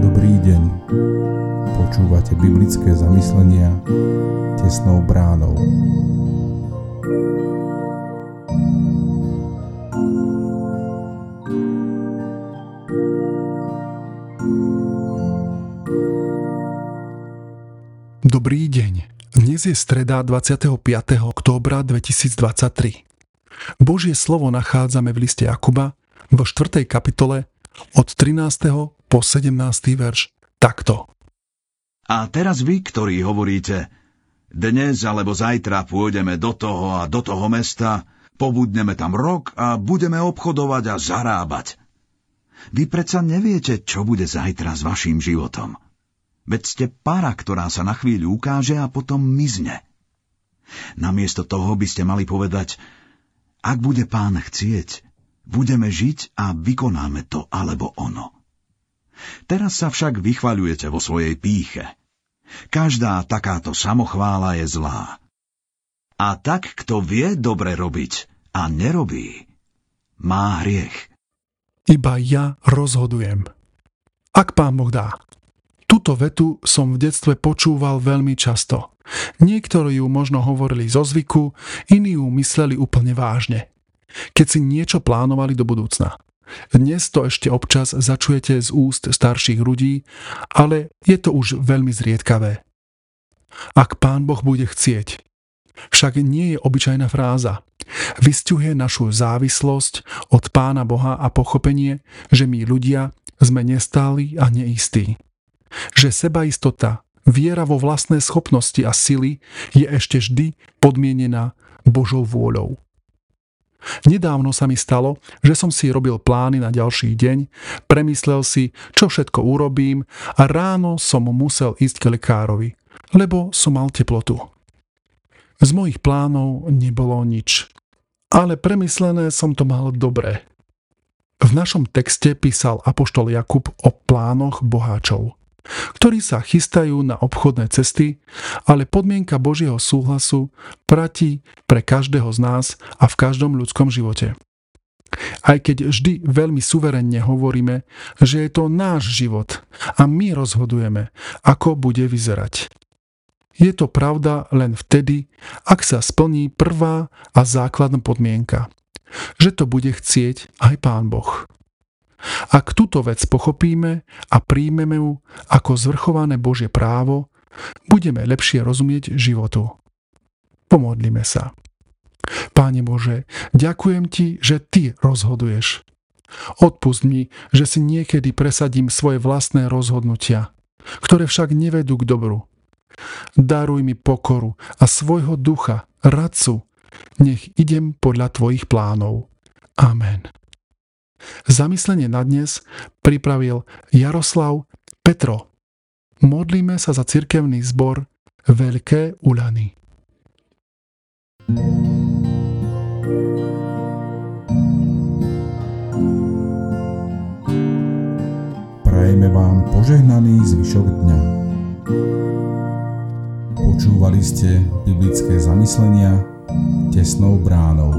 Dobrý deň. Počúvate biblické zamyslenia tesnou bránou. Dobrý deň. Dnes je streda 25. októbra 2023. Božie slovo nachádzame v liste Jakuba vo 4. kapitole od 13. po 17. verš takto. A teraz vy, ktorí hovoríte, dnes alebo zajtra pôjdeme do toho a do toho mesta, pobudneme tam rok a budeme obchodovať a zarábať. Vy predsa neviete, čo bude zajtra s vašim životom. Veď ste para, ktorá sa na chvíľu ukáže a potom mizne. Namiesto toho by ste mali povedať, ak bude pán chcieť, budeme žiť a vykonáme to alebo ono. Teraz sa však vychvaľujete vo svojej píche. Každá takáto samochvála je zlá. A tak, kto vie dobre robiť a nerobí, má hriech. Iba ja rozhodujem. Ak pán Boh dá. Túto vetu som v detstve počúval veľmi často. Niektorí ju možno hovorili zo zvyku, iní ju mysleli úplne vážne. Keď si niečo plánovali do budúcna. Dnes to ešte občas začujete z úst starších ľudí, ale je to už veľmi zriedkavé. Ak pán Boh bude chcieť. Však nie je obyčajná fráza. Vysťuhuje našu závislosť od pána Boha a pochopenie, že my ľudia sme nestáli a neistí že sebaistota, viera vo vlastné schopnosti a sily je ešte vždy podmienená Božou vôľou. Nedávno sa mi stalo, že som si robil plány na ďalší deň, premyslel si, čo všetko urobím a ráno som musel ísť k lekárovi, lebo som mal teplotu. Z mojich plánov nebolo nič, ale premyslené som to mal dobre. V našom texte písal apoštol Jakub o plánoch boháčov ktorí sa chystajú na obchodné cesty, ale podmienka Božieho súhlasu platí pre každého z nás a v každom ľudskom živote. Aj keď vždy veľmi suverenne hovoríme, že je to náš život a my rozhodujeme, ako bude vyzerať. Je to pravda len vtedy, ak sa splní prvá a základná podmienka, že to bude chcieť aj Pán Boh. Ak túto vec pochopíme a príjmeme ju ako zvrchované Božie právo, budeme lepšie rozumieť životu. Pomodlíme sa. Páne Bože, ďakujem Ti, že Ty rozhoduješ. Odpust mi, že si niekedy presadím svoje vlastné rozhodnutia, ktoré však nevedú k dobru. Daruj mi pokoru a svojho ducha, radcu, nech idem podľa Tvojich plánov. Amen. Zamyslenie na dnes pripravil Jaroslav Petro. Modlíme sa za cirkevný zbor Veľké Ulany. Prajeme vám požehnaný zvyšok dňa. Počúvali ste biblické zamyslenia tesnou bránou.